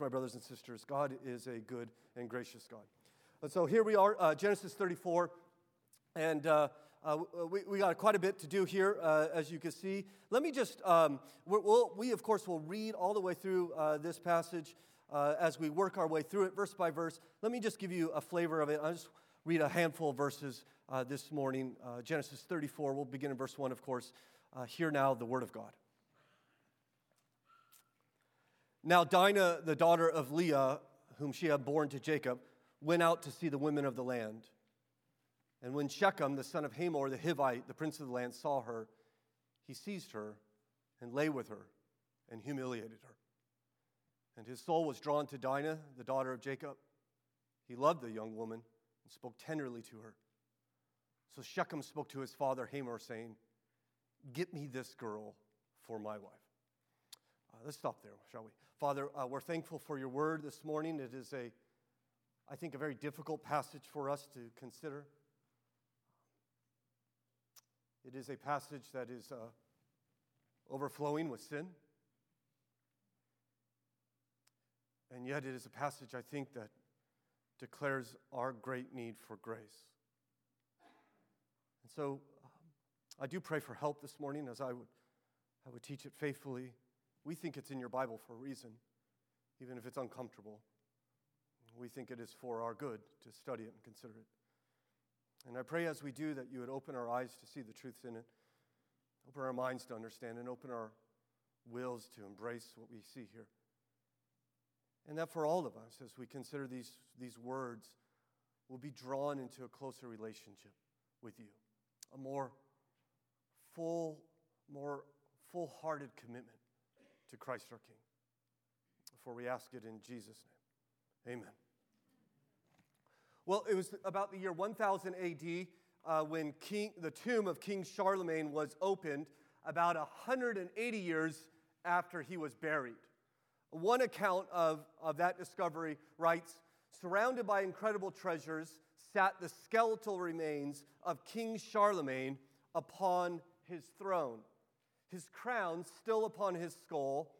my brothers and sisters. God is a good and gracious God. And so here we are, uh, Genesis 34. And uh, uh, we, we got quite a bit to do here, uh, as you can see. Let me just, um, we'll, we of course will read all the way through uh, this passage uh, as we work our way through it, verse by verse. Let me just give you a flavor of it. I'll just read a handful of verses uh, this morning. Uh, Genesis 34, we'll begin in verse 1, of course. hear now the word of God. Now, Dinah, the daughter of Leah, whom she had borne to Jacob, went out to see the women of the land. And when Shechem, the son of Hamor the Hivite, the prince of the land, saw her, he seized her and lay with her and humiliated her. And his soul was drawn to Dinah, the daughter of Jacob. He loved the young woman and spoke tenderly to her. So Shechem spoke to his father Hamor, saying, Get me this girl for my wife. Let's stop there, shall we? Father, uh, we're thankful for your word this morning. It is a, I think, a very difficult passage for us to consider. It is a passage that is uh, overflowing with sin. And yet, it is a passage, I think, that declares our great need for grace. And so, um, I do pray for help this morning as I would, I would teach it faithfully. We think it's in your Bible for a reason, even if it's uncomfortable. We think it is for our good to study it and consider it. And I pray as we do that you would open our eyes to see the truths in it, open our minds to understand, and open our wills to embrace what we see here. And that for all of us, as we consider these, these words, will be drawn into a closer relationship with you, a more full, more full hearted commitment to Christ our King. For we ask it in Jesus' name. Amen. Well, it was about the year 1000 AD uh, when King, the tomb of King Charlemagne was opened, about 180 years after he was buried. One account of, of that discovery writes Surrounded by incredible treasures sat the skeletal remains of King Charlemagne upon his throne, his crown still upon his skull,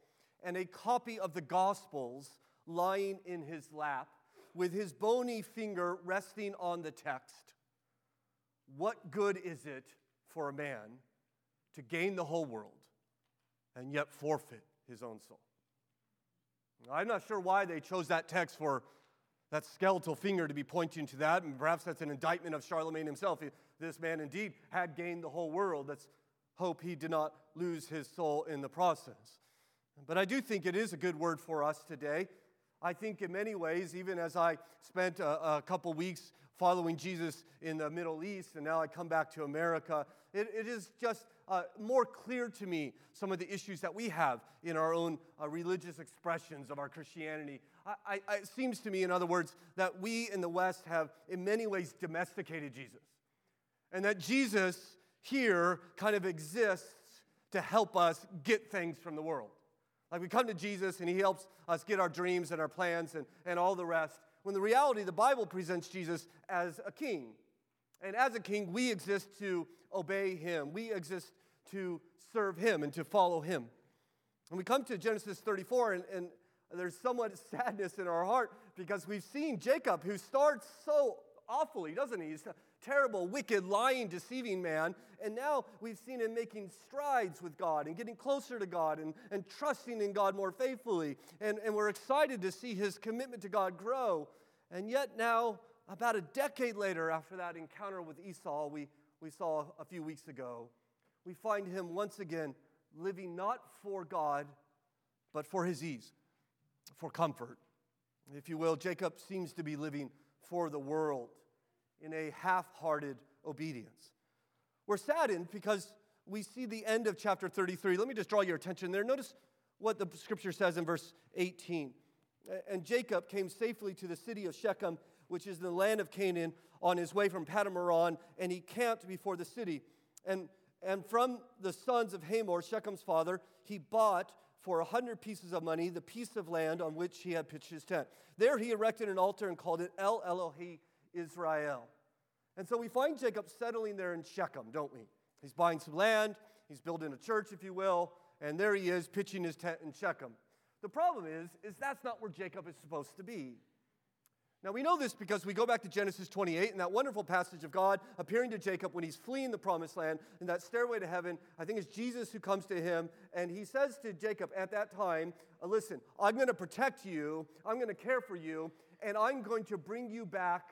and a copy of the Gospels lying in his lap with his bony finger resting on the text What good is it for a man to gain the whole world and yet forfeit his own soul? I'm not sure why they chose that text for that skeletal finger to be pointing to that, and perhaps that's an indictment of Charlemagne himself. This man indeed had gained the whole world. Let's hope he did not lose his soul in the process. But I do think it is a good word for us today I think in many ways, even as I spent a, a couple weeks following Jesus in the Middle East, and now I come back to America, it, it is just uh, more clear to me some of the issues that we have in our own uh, religious expressions of our Christianity. I, I, it seems to me, in other words, that we in the West have, in many ways, domesticated Jesus. And that Jesus here kind of exists to help us get things from the world. Like we come to Jesus and he helps us get our dreams and our plans and, and all the rest. When the reality, the Bible presents Jesus as a king. And as a king, we exist to obey him, we exist to serve him and to follow him. And we come to Genesis 34, and, and there's somewhat sadness in our heart because we've seen Jacob, who starts so awfully, doesn't he? He's terrible, wicked, lying, deceiving man. And now we've seen him making strides with God and getting closer to God and, and trusting in God more faithfully. And, and we're excited to see his commitment to God grow. And yet, now, about a decade later, after that encounter with Esau we, we saw a few weeks ago, we find him once again living not for God, but for his ease, for comfort. If you will, Jacob seems to be living for the world in a half hearted obedience. We're saddened because we see the end of chapter 33. Let me just draw your attention there. Notice what the scripture says in verse 18. And Jacob came safely to the city of Shechem, which is in the land of Canaan, on his way from Paddan and he camped before the city. And, and from the sons of Hamor, Shechem's father, he bought for a hundred pieces of money the piece of land on which he had pitched his tent. There he erected an altar and called it El Elohe Israel. And so we find Jacob settling there in Shechem, don't we? He's buying some land, he's building a church, if you will, and there he is pitching his tent in Shechem. The problem is, is that's not where Jacob is supposed to be. Now we know this because we go back to Genesis 28 and that wonderful passage of God appearing to Jacob when he's fleeing the promised land and that stairway to heaven. I think it's Jesus who comes to him and he says to Jacob at that time, uh, Listen, I'm going to protect you, I'm going to care for you, and I'm going to bring you back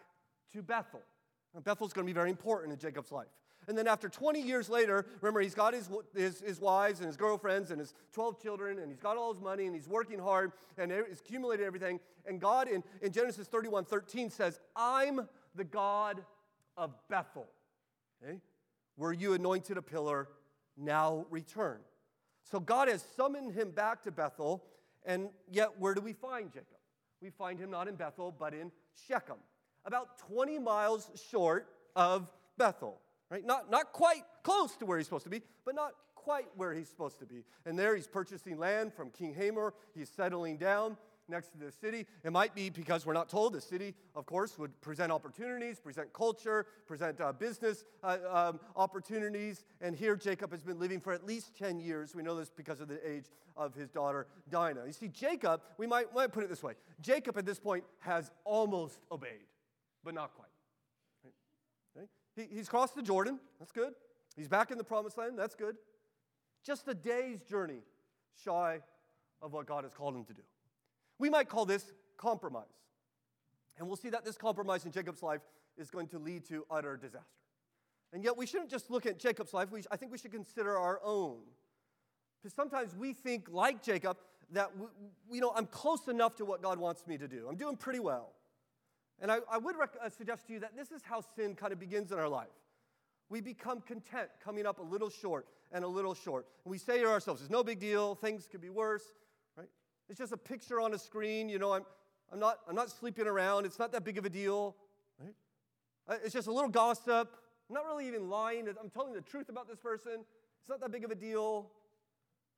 to Bethel. And Bethel's going to be very important in Jacob's life. And then after 20 years later, remember, he's got his, his, his, wives and his girlfriends and his 12 children, and he's got all his money, and he's working hard, and he's accumulated everything. And God in, in Genesis 31 13 says, I'm the God of Bethel. Okay? Where you anointed a pillar, now return. So God has summoned him back to Bethel, and yet where do we find Jacob? We find him not in Bethel, but in Shechem, about 20 miles short of Bethel right? Not, not quite close to where he's supposed to be, but not quite where he's supposed to be. And there he's purchasing land from King Hamor. He's settling down next to the city. It might be because we're not told the city, of course, would present opportunities, present culture, present uh, business uh, um, opportunities. And here Jacob has been living for at least 10 years. We know this because of the age of his daughter Dinah. You see, Jacob, we might, might put it this way Jacob at this point has almost obeyed, but not quite. He, he's crossed the Jordan. That's good. He's back in the promised land. That's good. Just a day's journey shy of what God has called him to do. We might call this compromise. And we'll see that this compromise in Jacob's life is going to lead to utter disaster. And yet, we shouldn't just look at Jacob's life. We, I think we should consider our own. Because sometimes we think, like Jacob, that we, you know, I'm close enough to what God wants me to do. I'm doing pretty well. And I, I would rec- uh, suggest to you that this is how sin kind of begins in our life. We become content coming up a little short and a little short. And we say to ourselves, it's no big deal, things could be worse, right? It's just a picture on a screen, you know, I'm, I'm, not, I'm not sleeping around, it's not that big of a deal, right? Uh, it's just a little gossip. I'm not really even lying, I'm telling the truth about this person. It's not that big of a deal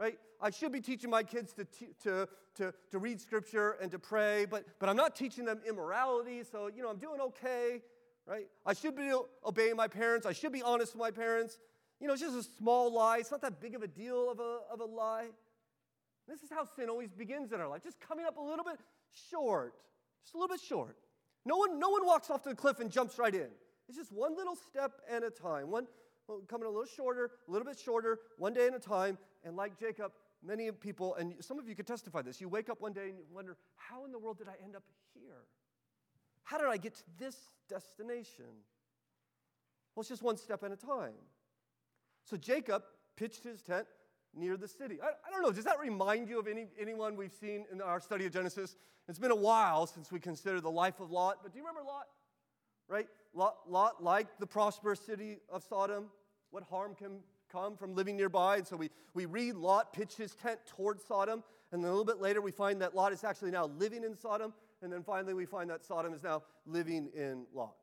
right? I should be teaching my kids to, to, to, to read scripture and to pray, but, but I'm not teaching them immorality, so, you know, I'm doing okay, right? I should be obeying my parents. I should be honest with my parents. You know, it's just a small lie. It's not that big of a deal of a, of a lie. This is how sin always begins in our life, just coming up a little bit short, just a little bit short. No one, no one walks off the cliff and jumps right in. It's just one little step at a time, one, coming a little shorter, a little bit shorter, one day at a time. And like Jacob, many people, and some of you could testify this, you wake up one day and you wonder, how in the world did I end up here? How did I get to this destination? Well, it's just one step at a time. So Jacob pitched his tent near the city. I, I, don't know, does that remind you of any, anyone we've seen in our study of Genesis? It's been a while since we considered the life of Lot, but do you remember Lot? Right? Lot, Lot, like the prosperous city of Sodom, what harm can come from living nearby? And so we, we read Lot pitch his tent towards Sodom, and then a little bit later we find that Lot is actually now living in Sodom, and then finally we find that Sodom is now living in Lot.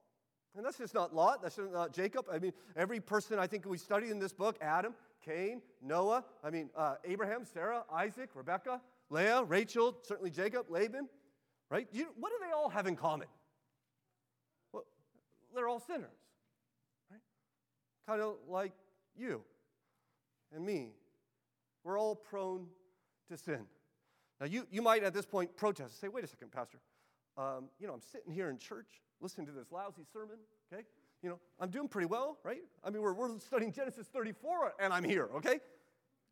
And that's just not Lot, that's just not Jacob. I mean, every person I think we study in this book Adam, Cain, Noah, I mean, uh, Abraham, Sarah, Isaac, Rebecca, Leah, Rachel, certainly Jacob, Laban, right? You, what do they all have in common? Well, they're all sinners, right? Kind of like you and me. We're all prone to sin. Now, you, you might at this point protest, say, wait a second, Pastor. Um, you know, I'm sitting here in church listening to this lousy sermon, okay? You know, I'm doing pretty well, right? I mean, we're, we're studying Genesis 34 and I'm here, okay?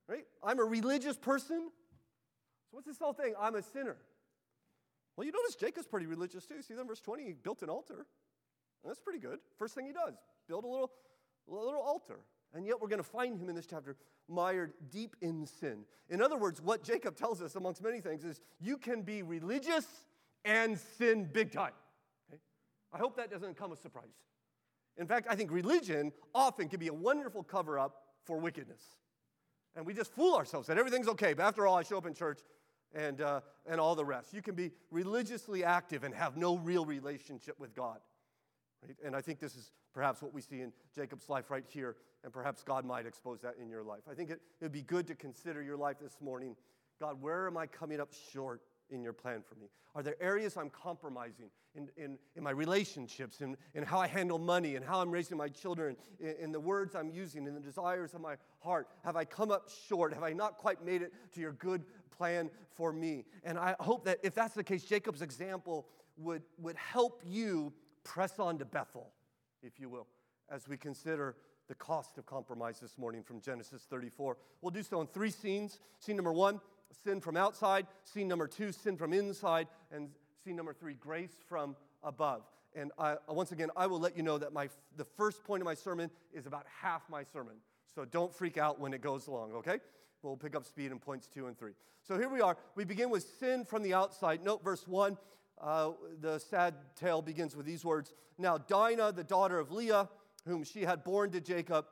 Right? I'm a religious person. So what's this whole thing? I'm a sinner. Well, you notice Jacob's pretty religious too. See that verse 20? He built an altar. And that's pretty good. First thing he does, build a little, a little altar. And yet we're going to find him in this chapter mired deep in sin. In other words, what Jacob tells us, amongst many things, is you can be religious and sin big time. Okay? I hope that doesn't come as a surprise. In fact, I think religion often can be a wonderful cover up for wickedness. And we just fool ourselves that everything's okay. But after all, I show up in church and, uh, and all the rest. You can be religiously active and have no real relationship with God. Right? And I think this is perhaps what we see in Jacob's life right here, and perhaps God might expose that in your life. I think it would be good to consider your life this morning. God, where am I coming up short in your plan for me? Are there areas I'm compromising in, in, in my relationships, in, in how I handle money, and how I'm raising my children, in, in the words I'm using, in the desires of my heart? Have I come up short? Have I not quite made it to your good plan for me. And I hope that if that's the case, Jacob's example would, would help you press on to Bethel, if you will, as we consider the cost of compromise this morning from Genesis 34. We'll do so in three scenes. Scene number one, sin from outside. Scene number two, sin from inside. And scene number three, grace from above. And I, uh, once again, I will let you know that my, the first point of my sermon is about half my sermon. So don't freak out when it goes along, okay? We'll pick up speed in points two and three. So here we are. We begin with sin from the outside. Note verse one. Uh, the sad tale begins with these words Now, Dinah, the daughter of Leah, whom she had born to Jacob,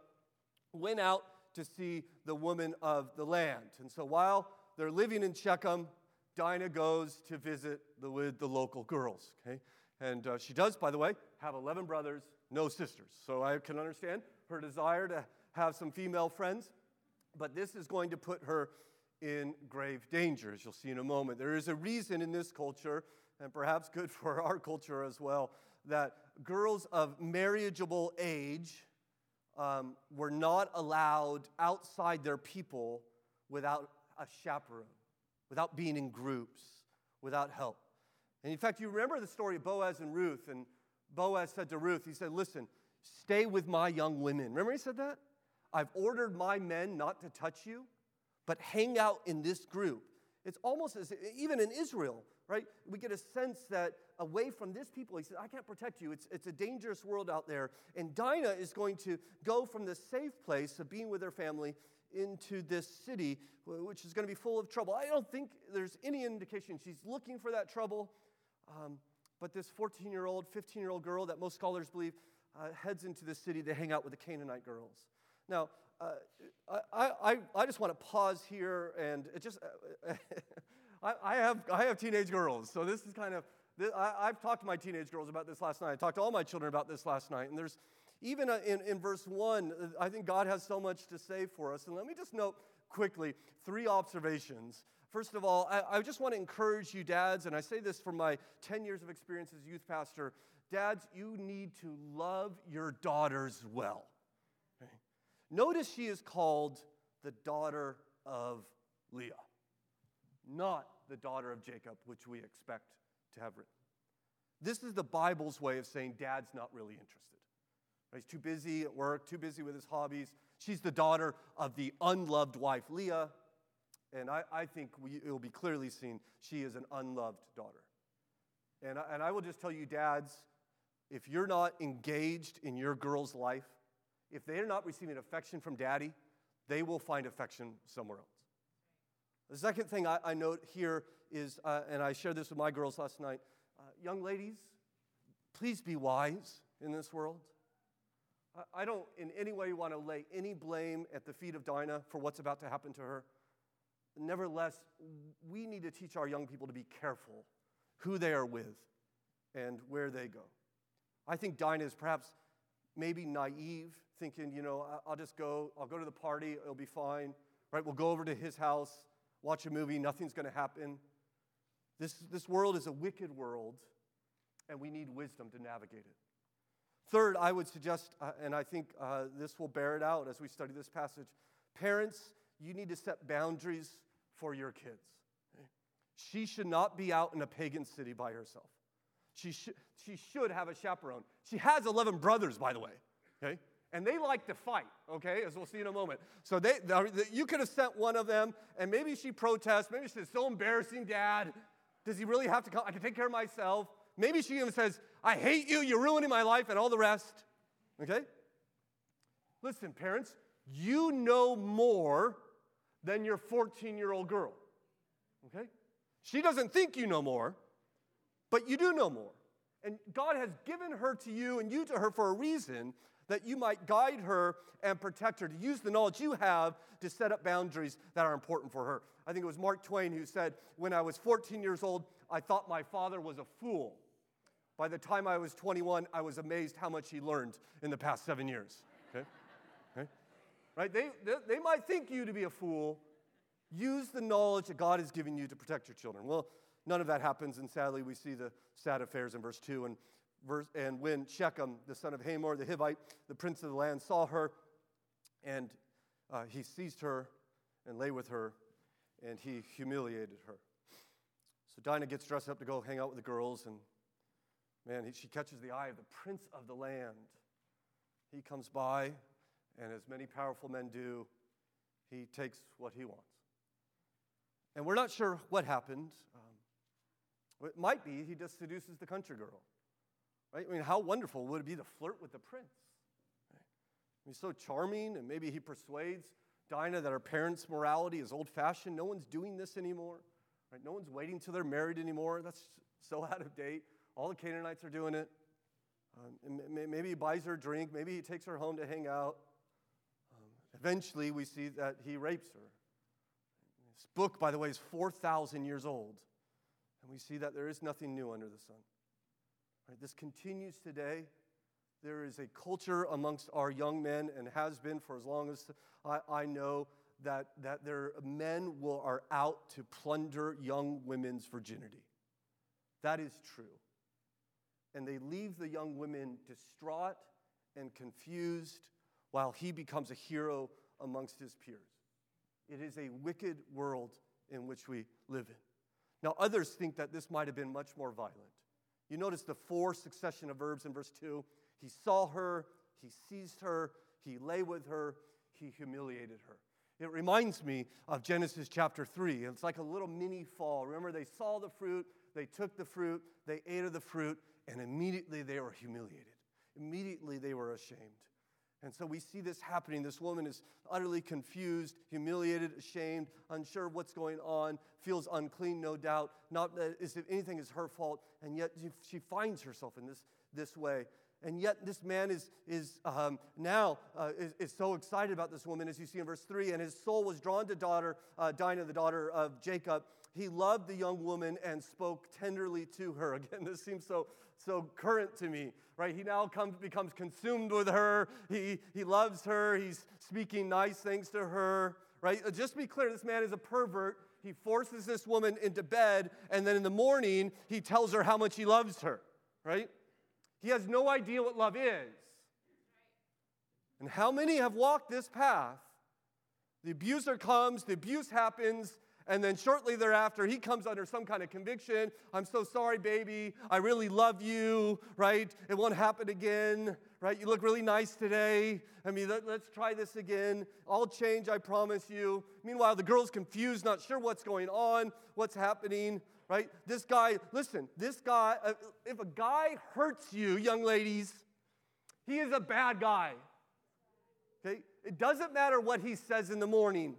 went out to see the woman of the land. And so while they're living in Shechem, Dinah goes to visit the, with the local girls. Okay? And uh, she does, by the way, have 11 brothers, no sisters. So I can understand her desire to have some female friends, but this is going to put her in grave danger, as you'll see in a moment. There is a reason in this culture, and perhaps good for our culture as well, that girls of marriageable age um, were not allowed outside their people without a chaperone, without being in groups, without help. And in fact, you remember the story of Boaz and Ruth, and Boaz said to Ruth, he said, Listen, stay with my young women. Remember he said that? I've ordered my men not to touch you, but hang out in this group. It's almost as even in Israel, right? We get a sense that away from this people, he says, I can't protect you. It's, it's a dangerous world out there. And Dinah is going to go from the safe place of being with her family into this city, which is going to be full of trouble. I don't think there's any indication she's looking for that trouble. Um, but this 14 year old, 15 year old girl that most scholars believe uh, heads into the city to hang out with the Canaanite girls. Now, uh, I, I, I just want to pause here and it just, I, I, have, I have teenage girls, so this is kind of, this, I, I've talked to my teenage girls about this last night. I talked to all my children about this last night, and there's, even uh, in, in verse 1, uh, I think God has so much to say for us. And let me just note quickly three observations First of all, I, I, just want to encourage you, dads, and I say this from my 10 years of experience as youth pastor. Dads, you need to love your daughters well. Notice she is called the daughter of Leah, not the daughter of Jacob, which we expect to have written. This is the Bible's way of saying dad's not really interested. He's too busy at work, too busy with his hobbies. She's the daughter of the unloved wife, Leah. And I, I think we, it will be clearly seen she is an unloved daughter. And I, and I will just tell you, dads, if you're not engaged in your girl's life, if they're not receiving affection from daddy, they will find affection somewhere else. The second thing I, I note here is, uh, and I shared this with my girls last night uh, young ladies, please be wise in this world. I, I don't in any way want to lay any blame at the feet of Dinah for what's about to happen to her. Nevertheless, we need to teach our young people to be careful who they are with and where they go. I think Dinah is perhaps maybe naive, thinking, you know, I'll just go, I'll go to the party, it'll be fine, right? We'll go over to his house, watch a movie, nothing's going to happen. This, this world is a wicked world, and we need wisdom to navigate it. Third, I would suggest, uh, and I think uh, this will bear it out as we study this passage parents, you need to set boundaries for your kids. She should not be out in a pagan city by herself. She, sh- she should have a chaperone. She has 11 brothers, by the way, okay? And they like to fight, okay, as we'll see in a moment. So they, you could have sent one of them, and maybe she protests. Maybe she says, So embarrassing, Dad. Does he really have to come? I can take care of myself. Maybe she even says, I hate you, you're ruining my life, and all the rest. Okay? Listen, parents, you know more than your 14 year old girl. Okay? She doesn't think you know more, but you do know more. And God has given her to you and you to her for a reason that you might guide her and protect her, to use the knowledge you have to set up boundaries that are important for her. I think it was Mark Twain who said, When I was 14 years old, I thought my father was a fool. By the time I was 21, I was amazed how much he learned in the past seven years. Okay? right? They, they, they might think you to be a fool. Use the knowledge that God has given you to protect your children. Well, none of that happens, and sadly, we see the sad affairs in verse 2. And, verse, and when Shechem, the son of Hamor, the Hivite, the prince of the land, saw her, and uh, he seized her and lay with her. and he humiliated her. So Dinah gets dressed up to go hang out with the girls, and man, he, she catches the eye of the prince of the land. He comes by, and as many powerful men do, he takes what he wants. And we're not sure what happened. Um, it might be he just seduces the country girl. Right? I mean, how wonderful would it be to flirt with the prince? Right? He's so charming, and maybe he persuades Dinah that her parents' morality is old fashioned. No one's doing this anymore. Right? No one's waiting till they're married anymore. That's so out of date. All the Canaanites are doing it. Um, maybe he buys her a drink. Maybe he takes her home to hang out. Um, eventually, we see that he rapes her. This book, by the way, is 4,000 years old. And we see that there is nothing new under the sun. Right? This continues today. There is a culture amongst our young men, and has been for as long as I, I know, that, that their men will, are out to plunder young women's virginity. That is true. And they leave the young women distraught and confused while he becomes a hero amongst his peers. It is a wicked world in which we live in. Now, others think that this might have been much more violent. You notice the four succession of verbs in verse 2. He saw her, he seized her, he lay with her, he humiliated her. It reminds me of Genesis chapter 3. It's like a little mini fall. Remember, they saw the fruit, they took the fruit, they ate of the fruit, and immediately they were humiliated. Immediately they were ashamed. And so we see this happening. This woman is utterly confused, humiliated, ashamed, unsure what's going on, feels unclean, no doubt, not as if anything is her fault, and yet she finds herself in this, this way. And yet, this man is, is um, now uh, is, is, so excited about this woman, as you see in verse 3. And his soul was drawn to daughter, uh, Dinah, the daughter of Jacob. He loved the young woman and spoke tenderly to her. Again, this seems so, so current to me, right? He now comes, becomes consumed with her. He, he loves her. He's speaking nice things to her, right? Uh, just to be clear, this man is a pervert. He forces this woman into bed, and then in the morning, he tells her how much he loves her, right? He has no idea what love is. And how many have walked this path? The abuser comes, the abuse happens, and then shortly thereafter, he comes under some kind of conviction. I'm so sorry, baby. I really love you, right? It won't happen again, right? You look really nice today. I mean, let, us try this again. I'll change, I promise you. Meanwhile, the girl's confused, not sure what's going on, what's happening right? This guy, listen, this guy, uh, if a guy hurts you, young ladies, he is a bad guy. Okay? It doesn't matter what he says in the morning.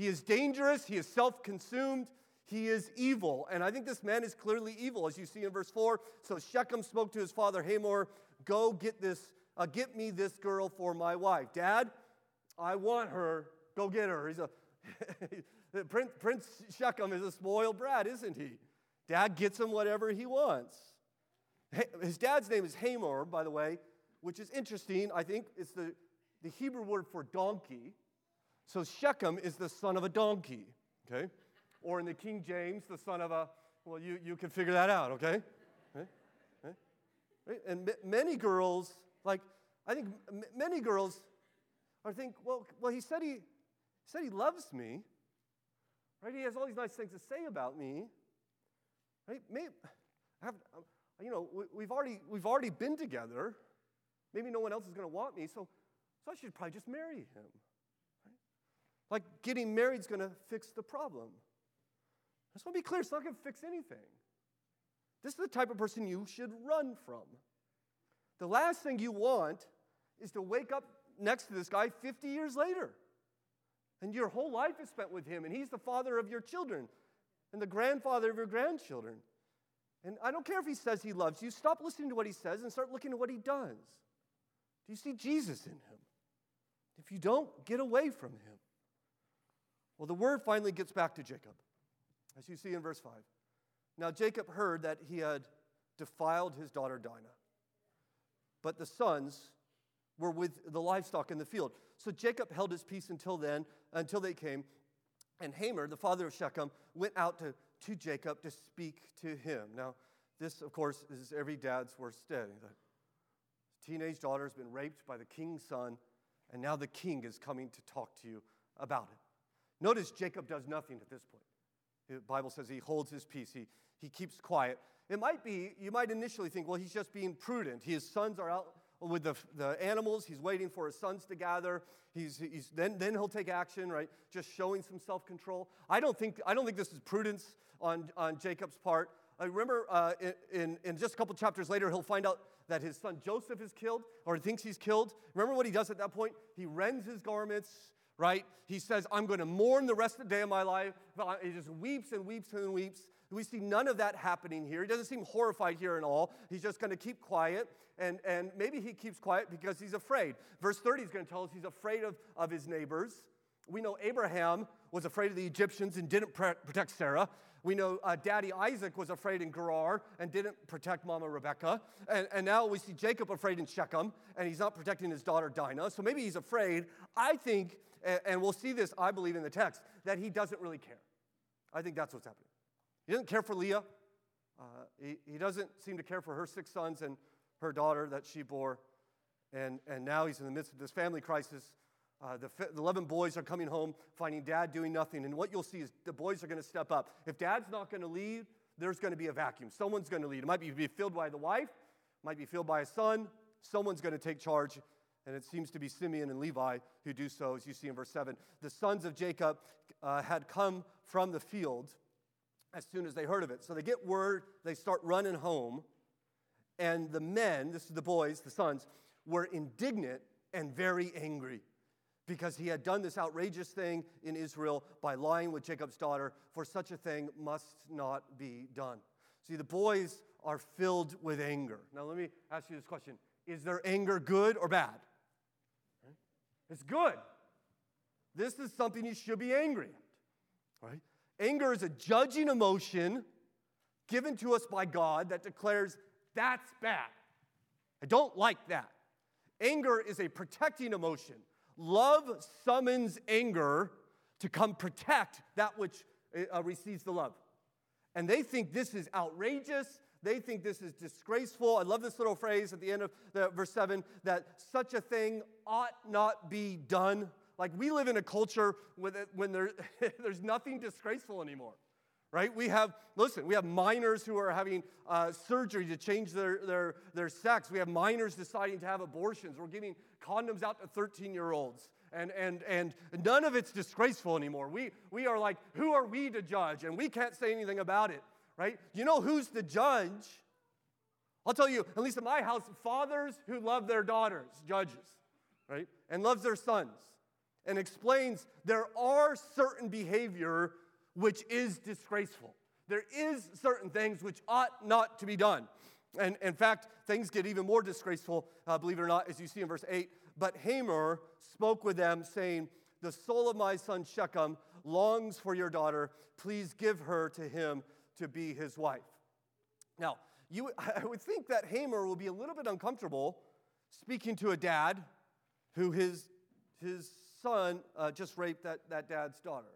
He is dangerous, he is self consumed, he is evil. And I think this man is clearly evil, as you see in verse 4. So Shechem spoke to his father Hamor, Go get this, uh, get me this girl for my wife. Dad, I want her. Go get her. He's a Prince, Prince Shechem is a spoiled brat, isn't he? Dad gets him whatever he wants. His dad's name is Hamor, by the way, which is interesting. I think it's the, the Hebrew word for donkey. So Shechem is the son of a donkey, okay? Or in the King James, the son of a, well, you, you can figure that out, okay? And m- many girls, like, I think m- many girls are think, well, well, he said he, said he loves me. Right? He has all these nice things to say about me. Right? Maybe, I have, um, you know, we, have already, we've already been together. Maybe no one else is going to want me, so, so I should probably just marry him. Like getting married is going to fix the problem. I just want to be clear, it's not going to fix anything. This is the type of person you should run from. The last thing you want is to wake up next to this guy 50 years later. And your whole life is spent with him, and he's the father of your children and the grandfather of your grandchildren. And I don't care if he says he loves you, stop listening to what he says and start looking at what he does. Do you see Jesus in him? If you don't, get away from him. Well, the word finally gets back to Jacob, as you see in verse 5. Now, Jacob heard that he had defiled his daughter Dinah, but the sons were with the livestock in the field. So Jacob held his peace until then, until they came. And Hamor, the father of Shechem, went out to, to Jacob to speak to him. Now, this, of course, is every dad's worst day. The teenage daughter has been raped by the king's son, and now the king is coming to talk to you about it. Notice Jacob does nothing at this point. The Bible says he holds his peace, he, he keeps quiet. It might be, you might initially think, well, he's just being prudent. His sons are out with the, the animals. He's waiting for his sons to gather. He's, he's, then, then he'll take action, right? Just showing some self control. I don't think, I don't think this is prudence on, on Jacob's part. I remember uh, in, in just a couple chapters later, he'll find out that his son Joseph is killed or thinks he's killed. Remember what he does at that point? He rends his garments, right? He says, I'm going to mourn the rest of the day of my life. He just weeps and weeps and weeps. We see none of that happening here. He doesn't seem horrified here at all. He's just going to keep quiet. And, and maybe he keeps quiet because he's afraid. Verse 30 is going to tell us he's afraid of, of his neighbors. We know Abraham was afraid of the Egyptians and didn't protect Sarah. We know uh, Daddy Isaac was afraid in Gerar and didn't protect Mama Rebecca. And, and now we see Jacob afraid in Shechem and he's not protecting his daughter Dinah. So maybe he's afraid. I think, and, we'll see this, I believe, in the text, that he doesn't really care. I think that's what's happening. He doesn't care for Leah. Uh, he, he doesn't seem to care for her six sons and her daughter that she bore. And, and now he's in the midst of this family crisis. Uh, the, the 11 boys are coming home, finding dad doing nothing. And what you'll see is the boys are going to step up. If dad's not going to lead, there's going to be a vacuum. Someone's going to lead. It might be filled by the wife, might be filled by a son. Someone's going to take charge. And it seems to be Simeon and Levi who do so, as you see in verse 7. The sons of Jacob uh, had come from the field as soon as they heard of it. So they get word, they start running home, and the men, this is the boys, the sons, were indignant and very angry because he had done this outrageous thing in Israel by lying with Jacob's daughter, for such a thing must not be done. See, the boys are filled with anger. Now, let me ask you this question Is their anger good or bad? It's good. This is something you should be angry at, right? Anger is a judging emotion given to us by God that declares that's bad. I don't like that. Anger is a protecting emotion. Love summons anger to come protect that which uh, receives the love. And they think this is outrageous. They think this is disgraceful. I love this little phrase at the end of the, verse 7 that such a thing ought not be done. Like we live in a culture it, when there, there's nothing disgraceful anymore, right? We have, listen, we have minors who are having uh, surgery to change their, their, their sex. We have minors deciding to have abortions. We're giving condoms out to 13 year olds. And, and, and none of it's disgraceful anymore. We, we are like, who are we to judge? And we can't say anything about it, right? You know who's the judge? I'll tell you, at least in my house, fathers who love their daughters, judges, right? And loves their sons and explains there are certain behavior which is disgraceful. There is certain things which ought not to be done. And in fact, things get even more disgraceful, uh, believe it or not, as you see in verse 8. But Hamor spoke with them, saying, The soul of my son Shechem longs for your daughter. Please give her to him to be his wife. Now, you, I would think that Hamor will be a little bit uncomfortable speaking to a dad who his, his son uh, just raped that, that dad's daughter.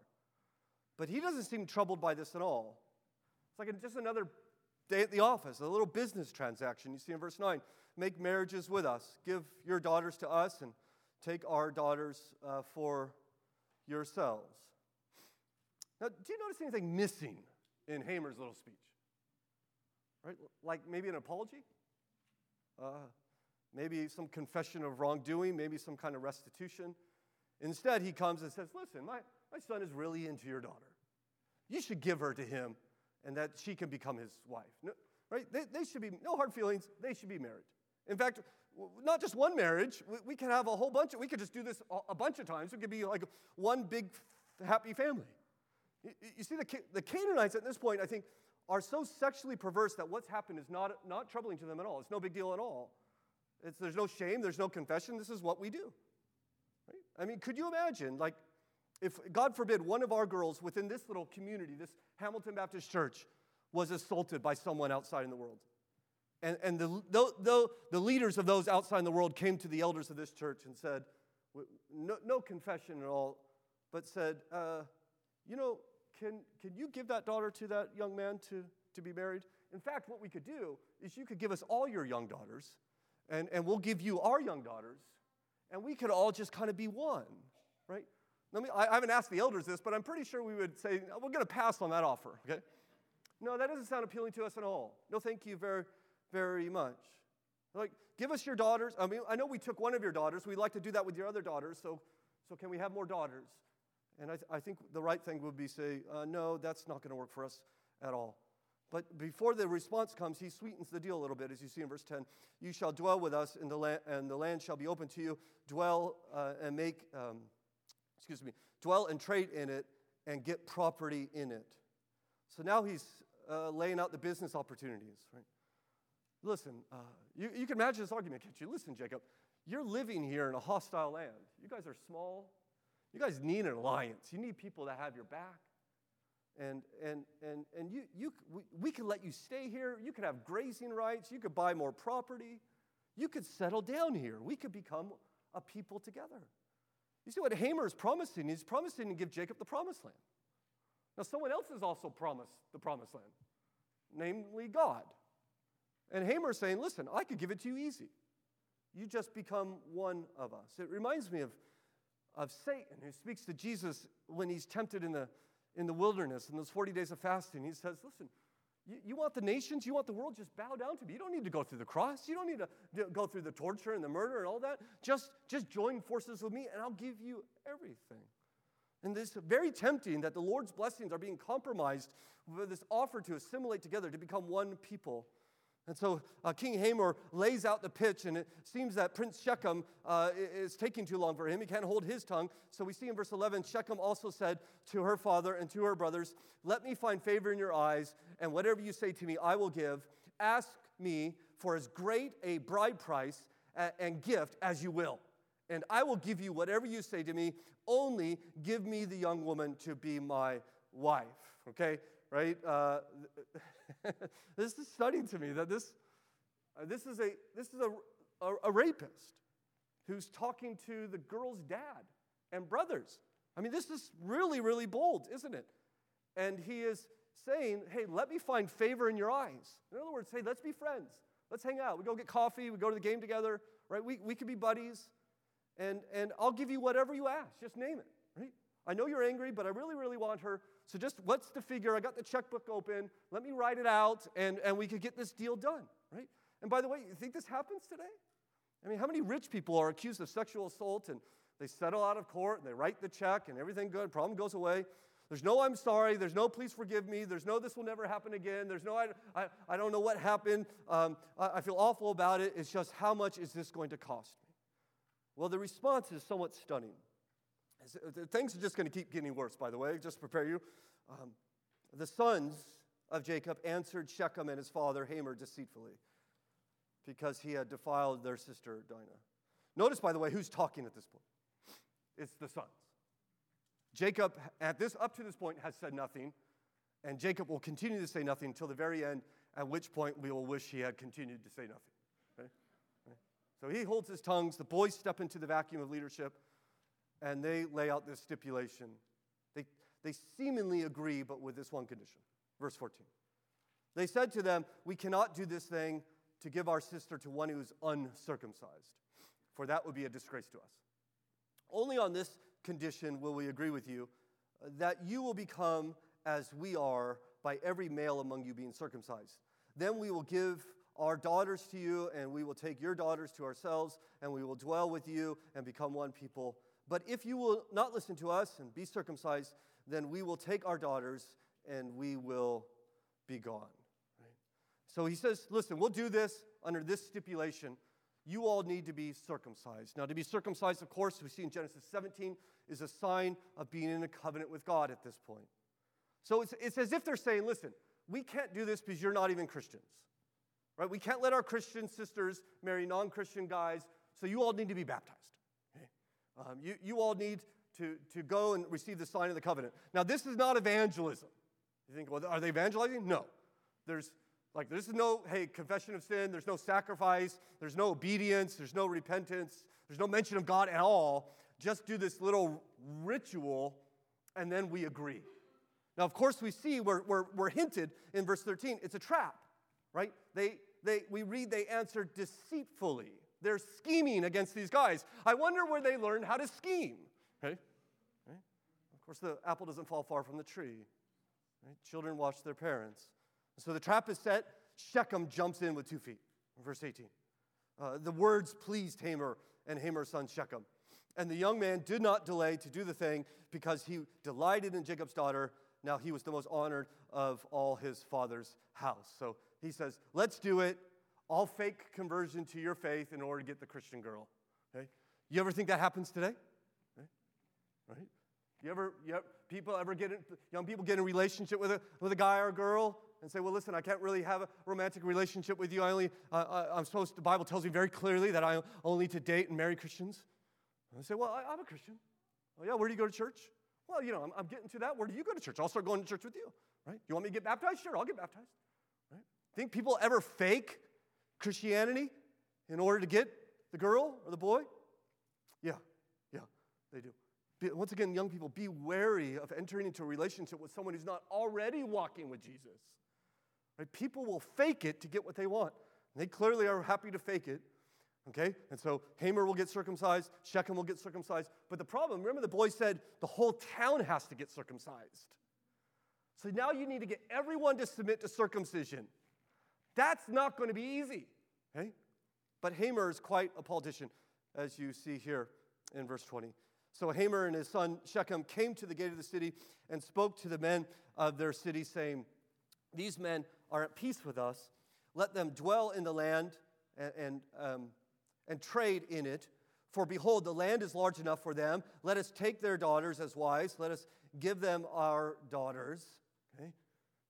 But he doesn't seem troubled by this at all. It's like just another day at the office, a little business transaction. You see in verse 9 make marriages with us, give your daughters to us, and take our daughters uh, for yourselves. Now, do you notice anything missing in Hamor's little speech? Right? Like maybe an apology? Uh, maybe some confession of wrongdoing, maybe some kind of restitution. Instead, he comes and says, Listen, my, my son is really into your daughter. You should give her to him and that she can become his wife. No, right? They, they should be, no hard feelings, they should be married. In fact, not just one marriage, we, we could have a whole bunch of, we could just do this a, a bunch of times. It could be like one big happy family. You, see, the, the Canaanites at this point, I think, are so sexually perverse that what's happened is not, not troubling to them at all. It's no big deal at all. It's, there's no shame, there's no confession. This is what we do. Right? I mean, could you imagine, like, if, God forbid, one of our girls within this little community, this Hamilton Baptist Church, was assaulted by someone outside in the world? And, and the, the, the, the leaders of those outside in the world came to the elders of this church and said, no, no confession at all, but said, uh, you know, can, can you give that daughter to that young man to, to be married? In fact, what we could do is you could give us all your young daughters, and, and we'll give you our young daughters, and we could all just kind of be one, right? Let me, I haven't asked the elders this, but I'm pretty sure we would say, we're going to pass on that offer, okay? No, that doesn't sound appealing to us at all. No, thank you very, very much. Like, give us your daughters. I mean, I know we took one of your daughters. We'd like to do that with your other daughters, so, so can we have more daughters? And I, th- I think the right thing would be say, uh, no, that's not going to work for us at all. But before the response comes, he sweetens the deal a little bit, as you see in verse 10. You shall dwell with us, in the land, and the land shall be open to you. Dwell uh, and make, um, excuse me, dwell and trade in it, and get property in it. So now he's uh, laying out the business opportunities, right? Listen, uh, you, you can imagine this argument, can't you? Listen, Jacob, you're living here in a hostile land. You guys are small. You guys need an alliance. You need people that have your back. And, and, and, and you, you, we, we could let you stay here. You could have grazing rights. You could buy more property. You could settle down here. We could become a people together. You see what Hamor is promising? He's promising to give Jacob the promised land. Now, someone else has also promised the promised land, namely God. And Hamor is saying, listen, I could give it to you easy. You just become one of us. It reminds me of, of Satan who speaks to Jesus when he's tempted in the, in the wilderness in those 40 days of fasting. He says, listen, you, you, want the nations, you want the world, just bow down to me. You don't need to go through the cross. You don't need to go through the torture and the murder and all that. Just, just join forces with me and I'll give you everything. And it's very tempting that the Lord's blessings are being compromised with this offer to assimilate together, to become one people. And so uh, King Hamor lays out the pitch, and it seems that Prince Shechem uh, is taking too long for him. He can't hold his tongue. So we see in verse 11 Shechem also said to her father and to her brothers, Let me find favor in your eyes, and whatever you say to me, I will give. Ask me for as great a bride price and gift as you will, and I will give you whatever you say to me. Only give me the young woman to be my wife. Okay? Right? Uh, this is stunning to me that this, uh, this is, a, this is a, a, a rapist who's talking to the girl's dad and brothers. I mean, this is really, really bold, isn't it? And he is saying, hey, let me find favor in your eyes. In other words, hey, let's be friends. Let's hang out. We go get coffee. We go to the game together, right? We, we could be buddies. And, and I'll give you whatever you ask. Just name it? I know you're angry, but I really, really want her so just what's the figure? I got the checkbook open. Let me write it out, and, and we could get this deal done, right? And by the way, you think this happens today? I mean, how many rich people are accused of sexual assault and they settle out of court and they write the check and everything good, problem goes away? There's no I'm sorry. There's no please forgive me. There's no this will never happen again. There's no I, I, I don't know what happened. Um, I, I feel awful about it. It's just how much is this going to cost me? Well, the response is somewhat stunning. Things are just going to keep getting worse, by the way, just prepare you. Um, the sons of Jacob answered Shechem and his father Hamor deceitfully because he had defiled their sister Dinah. Notice, by the way, who's talking at this point? It's the sons. Jacob, at this, up to this point, has said nothing, and Jacob will continue to say nothing until the very end, at which point we will wish he had continued to say nothing. Okay? Okay? So he holds his tongues. The boys step into the vacuum of leadership and they lay out this stipulation. They, they seemingly agree, but with this one condition. Verse 14. They said to them, We cannot do this thing to give our sister to one who is uncircumcised, for that would be a disgrace to us. Only on this condition will we agree with you that you will become as we are by every male among you being circumcised. Then we will give our daughters to you, and we will take your daughters to ourselves, and we will dwell with you and become one people but if you will not listen to us and be circumcised, then we will take our daughters and we will be gone. Right? So he says, listen, we'll do this under this stipulation. You all need to be circumcised. Now, to be circumcised, of course, we see in Genesis 17, is a sign of being in a covenant with God at this point. So it's, it's as if they're saying, listen, we can't do this because you're not even Christians. Right? We can't let our Christian sisters marry non Christian guys, so you all need to be baptized. Um, you, you all need to, to go and receive the sign of the covenant. Now, this is not evangelism. You think, well, are they evangelizing? No. There's like there's no, hey, confession of sin, there's no sacrifice, there's no obedience, there's no repentance, there's no mention of God at all. Just do this little ritual, and then we agree. Now, of course, we see we're, we're, we're hinted in verse 13, it's a trap, right? They, they, we read they answered deceitfully. They're scheming against these guys. I wonder where they learned how to scheme. Okay? Right? Of course, the apple doesn't fall far from the tree. Right? Children watch their parents. So the trap is set. Shechem jumps in with two feet. Verse 18. Uh, the words pleased Hamor and Hamor's son Shechem. And the young man did not delay to do the thing because he delighted in Jacob's daughter. Now he was the most honored of all his father's house. So he says, Let's do it. I'll fake conversion to your faith in order to get the Christian girl. Okay? You ever think that happens today? Okay? Right? You ever, you ever, people ever get in, young people get in a relationship with a, with a guy or a girl and say, well, listen, I can't really have a romantic relationship with you. I only, uh, I'm supposed to, the Bible tells me very clearly that I only to date and marry Christians. And I say, well, I, am a Christian. Oh, yeah, where do you go to church? Well, you know, I'm, I'm, getting to that. Where do you go to church? I'll start going to church with you, right? You want me to get baptized? Sure, I'll get baptized, right? Think people ever fake Christianity in order to get the girl or the boy? Yeah, yeah, they do. Once again, young people, be wary of entering into a relationship with someone who's not already walking with Jesus. Right? People will fake it to get what they want. And they clearly are happy to fake it. Okay? And so Hamor will get circumcised, Shechem will get circumcised. But the problem, remember the boy said the whole town has to get circumcised. So now you need to get everyone to submit to circumcision. That's not going to be easy. Okay? But Hamor is quite a politician, as you see here in verse 20. So Hamor and his son Shechem came to the gate of the city and spoke to the men of their city, saying, These men are at peace with us. Let them dwell in the land and, and, um, and trade in it. For behold, the land is large enough for them. Let us take their daughters as wives. Let us give them our daughters.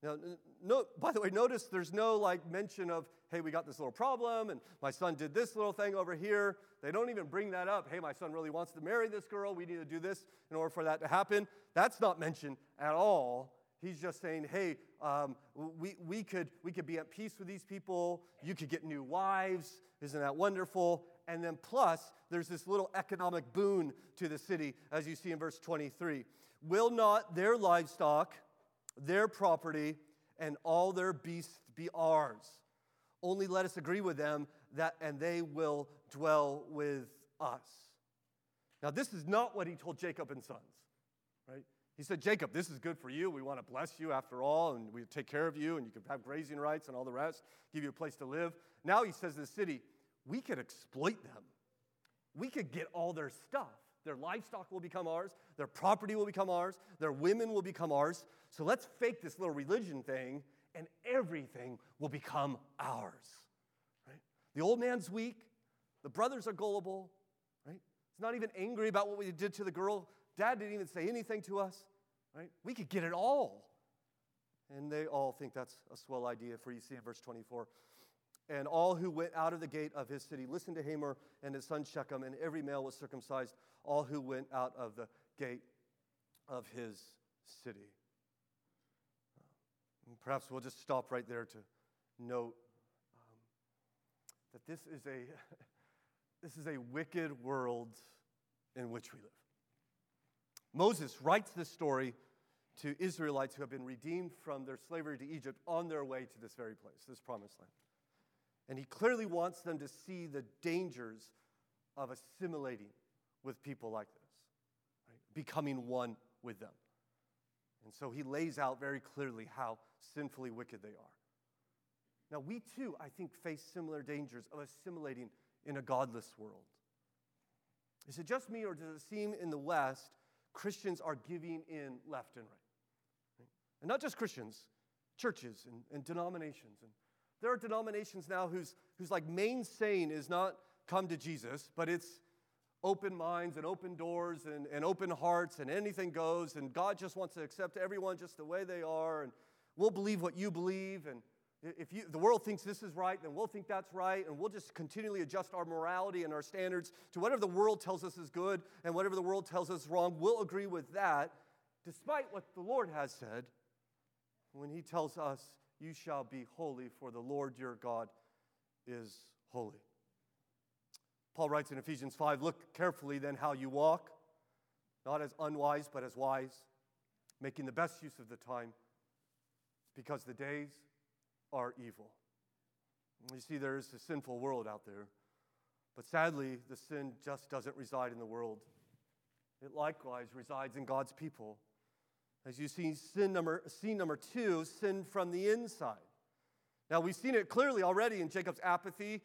Now, no, by the way, notice there's no like mention of, hey, we got this little problem, and my son did this little thing over here. They don't even bring that up. Hey, my son really wants to marry this girl. We need to do this in order for that to happen. That's not mentioned at all He's just saying, hey, um, we, we, could, we could be at peace with these people. You could get new wives. Isn't that wonderful? And then, plus, there's this little economic boon to the city, as you see in verse 23. Will not their livestock, their property, and all their beasts be ours? Only let us agree with them that, and they will dwell with us. Now, this is not what he told Jacob and sons, right? He said, Jacob, this is good for you. We want to bless you after all, and we take care of you, and you can have grazing rights and all the rest, give you a place to live. Now he says to the city, we could exploit them. We could get all their stuff. Their livestock will become ours, their property will become ours, their women will become ours. So let's fake this little religion thing, and everything will become ours. Right? The old man's weak, the brothers are gullible, right? He's not even angry about what we did to the girl Dad didn't even say anything to us, right? We could get it all. And they all think that's a swell idea for you see in verse 24. And all who went out of the gate of his city listened to Hamor and his son Shechem, and every male was circumcised, all who went out of the gate of his city. And perhaps we'll just stop right there to note um, that this is a this is a wicked world in which we live. Moses writes this story to Israelites who have been redeemed from their slavery to Egypt on their way to this very place, this promised land. And he clearly wants them to see the dangers of assimilating with people like this, right? becoming one with them. And so he lays out very clearly how sinfully wicked they are. Now, we too, I think, face similar dangers of assimilating in a godless world. Is it just me, or does it seem in the West Christians are giving in left and right. right? And not just Christians, churches and, and denominations. And there are denominations now whose, whose like main saying is not come to Jesus, but it's open minds and open doors and, and open hearts and anything goes. And God just wants to accept everyone just the way they are. And we'll believe what you believe. And if you, the world thinks this is right, then we'll think that's right, and we'll just continually adjust our morality and our standards to whatever the world tells us is good and whatever the world tells us is wrong. We'll agree with that, despite what the Lord has said when He tells us, You shall be holy, for the Lord your God is holy. Paul writes in Ephesians 5 Look carefully then how you walk, not as unwise, but as wise, making the best use of the time, because the days are evil. You see, there is a sinful world out there, but sadly, the sin just doesn't reside in the world. it likewise resides in God's people. As you see, sin number, scene number two, sin from the inside. Now, we've seen it clearly already in Jacob's apathy.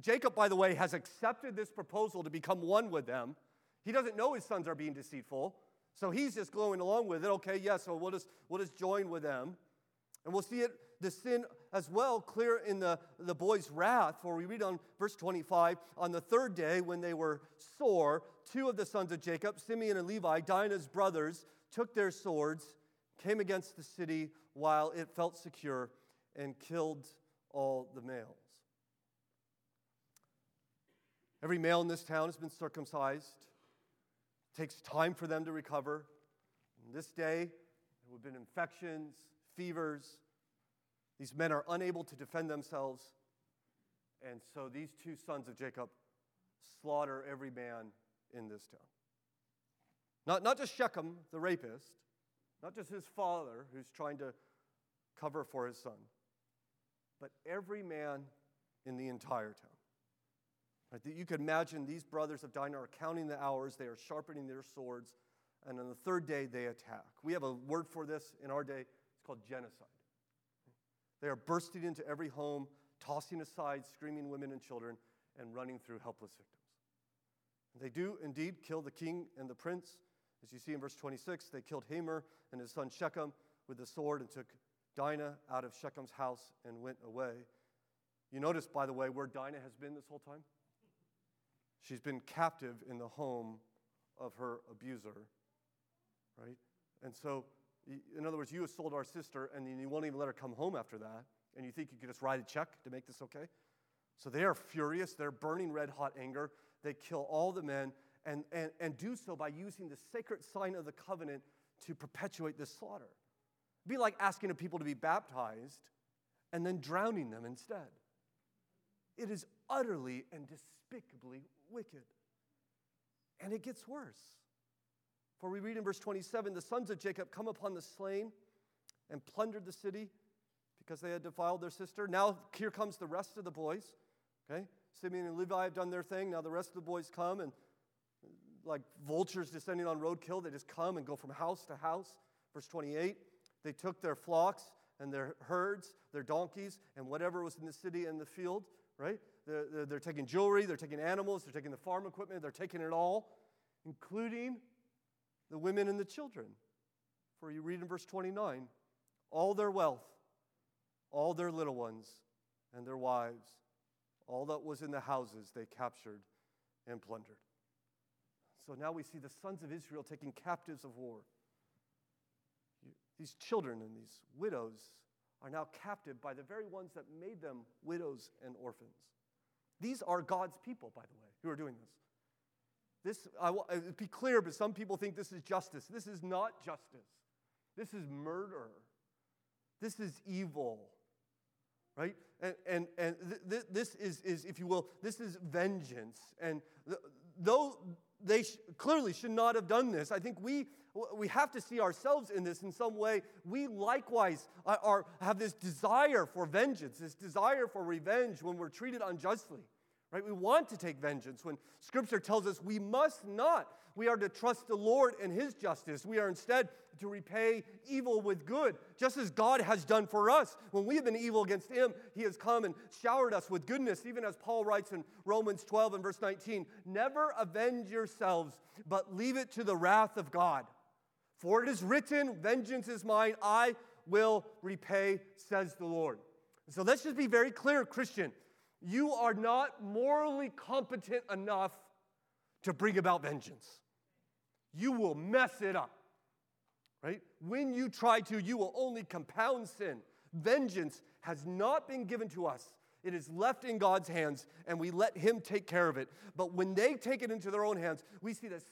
Jacob, by the way, has accepted this proposal to become one with them. He doesn't know his sons are being deceitful, so he's just going along with it. Okay, yes, yeah, so we'll just, we'll just join with them. And we'll see it, the sin as well, clear in the, the boy's wrath, for we read on verse 25 On the third day, when they were sore, two of the sons of Jacob, Simeon and Levi, Dinah's brothers, took their swords, came against the city while it felt secure, and killed all the males. Every male in this town has been circumcised. It takes time for them to recover. This day, there have been infections, fevers. These men are unable to defend themselves. And so these two sons of Jacob slaughter every man in this town. Not, not just Shechem, the rapist, not just his father who's trying to cover for his son, but every man in the entire town. Right? You could imagine these brothers of Dinah are counting the hours, they are sharpening their swords, and on the third day they attack. We have a word for this in our day, it's called genocide. They are bursting into every home, tossing aside screaming women and children, and running through helpless victims. They do indeed kill the king and the prince. As you see in verse 26, they killed Hamor and his son Shechem with the sword and took Dinah out of Shechem's house and went away. You notice, by the way, where Dinah has been this whole time? She's been captive in the home of her abuser, right? And so, in other words, you sold our sister and you won't even let her come home after that, and you think you could just write a check to make this okay? So they are furious. They're burning red hot anger. They kill all the men and, and, and do so by using the sacred sign of the covenant to perpetuate this slaughter. It'd be like asking a people to be baptized and then drowning them instead. It is utterly and despicably wicked. And it gets worse. For we read in verse 27 the sons of Jacob come upon the slain and plundered the city because they had defiled their sister. Now, here comes the rest of the boys. Okay? Simeon and Levi have done their thing. Now, the rest of the boys come and, like vultures descending on roadkill, they just come and go from house to house. Verse 28 they took their flocks and their herds, their donkeys, and whatever was in the city and the field, right? They're, taking jewelry, they're taking animals, they're taking the farm equipment, they're taking it all, including the women and the children. For you read in verse 29 all their wealth, all their little ones, and their wives, all that was in the houses they captured and plundered. So now we see the sons of Israel taking captives of war. These children and these widows are now captive by the very ones that made them widows and orphans. These are God's people, by the way, who are doing this. This, I will uh, be clear, but some people think this is justice. This is not justice. This is murder. This is evil, right? And, and, and th- th- this is, is, if you will, this is vengeance. And th- though they sh- clearly should not have done this, I think we we have to see ourselves in this in some way. We likewise are, are, have this desire for vengeance, this desire for revenge when we're treated unjustly. Right? We want to take vengeance when Scripture tells us we must not. We are to trust the Lord and His justice. We are instead to repay evil with good, just as God has done for us. When we have been evil against Him, He has come and showered us with goodness, even as Paul writes in Romans 12 and verse 19 Never avenge yourselves, but leave it to the wrath of God. For it is written, Vengeance is mine, I will repay, says the Lord. So let's just be very clear, Christian. You are not morally competent enough to bring about vengeance. You will mess it up, right? When you try to, you will only compound sin. Vengeance has not been given to us. It is left in God's hands, and we let Him take care of it. But when they take it into their own hands, we see that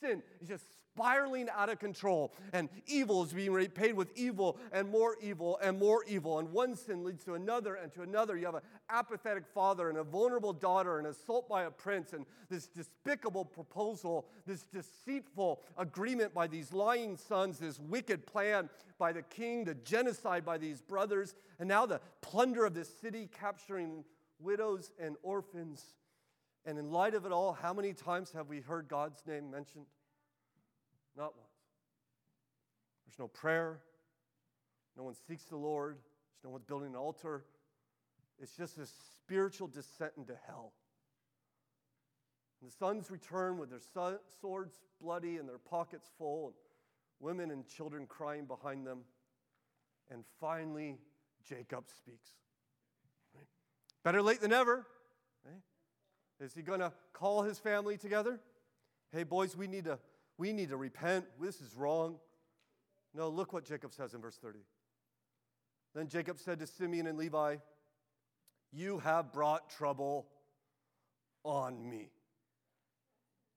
sin is just spiraling out of control, and evil is being repaid with evil and more evil and more evil. And one sin leads to another and to another. You have an apathetic father and a vulnerable daughter, and assault by a prince, and this despicable proposal, this deceitful agreement by these lying sons, this wicked plan by the king, the genocide by these brothers, and now the plunder of this city, capturing widows and orphans. And in light of it all, how many times have we heard God's name mentioned? Not once. There's no prayer. No one seeks the Lord. There's no one's building an altar. It's just a spiritual descent into hell. And the sons return with their swords bloody and their pockets full, and women and children crying behind them. And finally, Jacob speaks. Right? Better late than never. Right? Is he going to call his family together? Hey, boys, we need to, we need to repent. This is wrong. No, look what Jacob says in verse 30. Then Jacob said to Simeon and Levi, You have brought trouble on me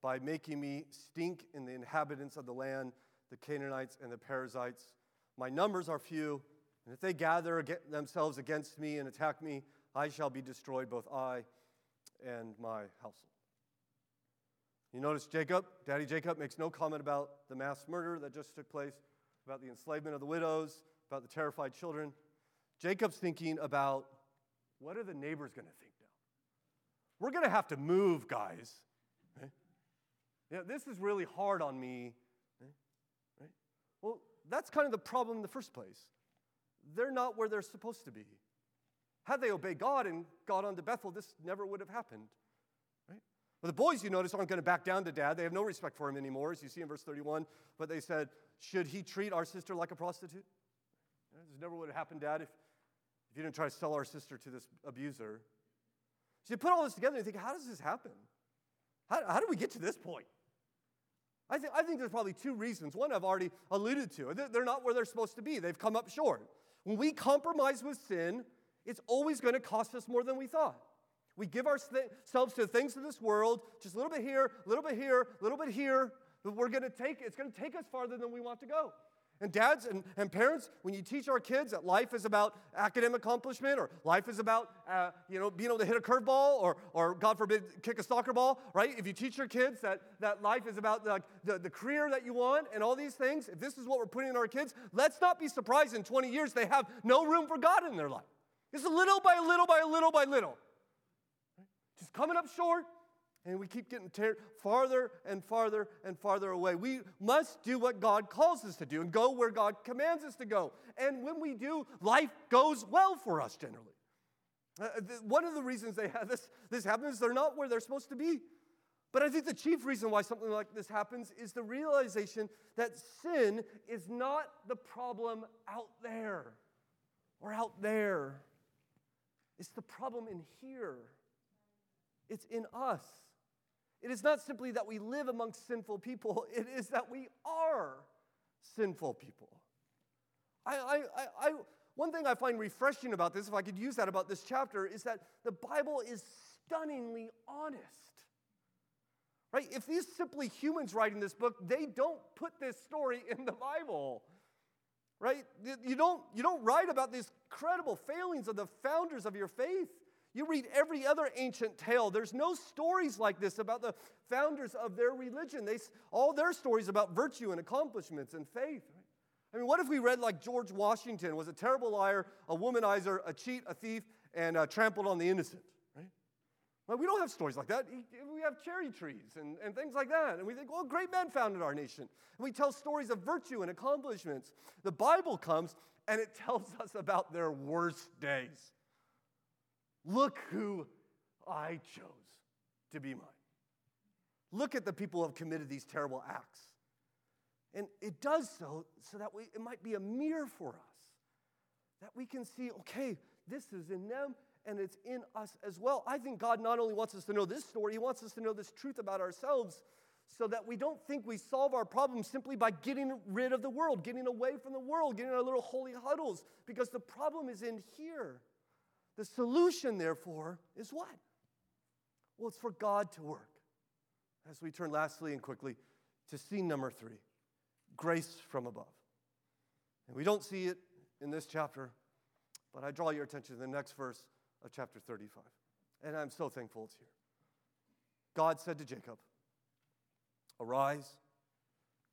by making me stink in the inhabitants of the land, the Canaanites and the Perizzites. My numbers are few, and if they gather themselves against me and attack me, I shall be destroyed, both I and my household. You notice Jacob, Daddy Jacob, makes no comment about the mass murder that just took place, about the enslavement of the widows, about the terrified children. Jacob's thinking about what are the neighbors going to think now? We're going to have to move, guys. Right? Yeah, this is really hard on me. Eh? Right? Well, that's kind of the problem in the first place. They're not where they're supposed to be. Had they obeyed God and got on to Bethel, this never would have happened. Well, the boys, you notice, aren't going to back down to dad. They have no respect for him anymore, as you see in verse 31. But they said, Should he treat our sister like a prostitute? This never would have happened, Dad, if, if you didn't try to sell our sister to this abuser. So you put all this together and you think, how does this happen? How, how do we get to this point? I, th- I think there's probably two reasons. One I've already alluded to. They're not where they're supposed to be, they've come up short. When we compromise with sin, it's always going to cost us more than we thought. We give ourselves to the things of this world, just a little bit here, a little bit here, a little bit here, but we're going to take it's going to take us farther than we want to go. And dads and, and parents, when you teach our kids that life is about academic accomplishment or life is about, uh, you know, being able to hit a curveball or, or, God forbid, kick a soccer ball, right? If you teach your kids that, that life is about the, the, the career that you want and all these things, if this is what we're putting in our kids, let's not be surprised in 20 years they have no room for God in their life. It's a little by little by little by little. Just coming up short, and we keep getting ter- farther and farther and farther away. We must do what God calls us to do and go where God commands us to go. And when we do, life goes well for us generally. Uh, th- one of the reasons they have this, this happens is they're not where they're supposed to be. But I think the chief reason why something like this happens is the realization that sin is not the problem out there or out there. It's the problem in here. It's in us. It is not simply that we live amongst sinful people, it is that we are sinful people. I, I, I, I, one thing I find refreshing about this, if I could use that about this chapter, is that the Bible is stunningly honest. Right? If these simply humans writing this book, they don't put this story in the Bible. Right? You don't, you don't write about these credible failings of the founders of your faith. You read every other ancient tale. There's no stories like this about the founders of their religion. They, all their stories about virtue and accomplishments and faith. I mean, what if we read like George Washington was a terrible liar, a womanizer, a cheat, a thief, and uh, trampled on the innocent? Well, we don't have stories like that. We have cherry trees and, and things like that. And we think, well, great men founded our nation. And we tell stories of virtue and accomplishments. The Bible comes and it tells us about their worst days. Look who I chose to be mine. Look at the people who have committed these terrible acts. And it does so so that we, it might be a mirror for us, that we can see, okay, this is in them and it's in us as well. I think God not only wants us to know this story, He wants us to know this truth about ourselves so that we don't think we solve our problems simply by getting rid of the world, getting away from the world, getting our little holy huddles, because the problem is in here. The solution, therefore, is what? Well, it's for God to work. As we turn lastly and quickly to scene number three grace from above. And we don't see it in this chapter, but I draw your attention to the next verse of chapter 35. And I'm so thankful it's here. God said to Jacob, Arise,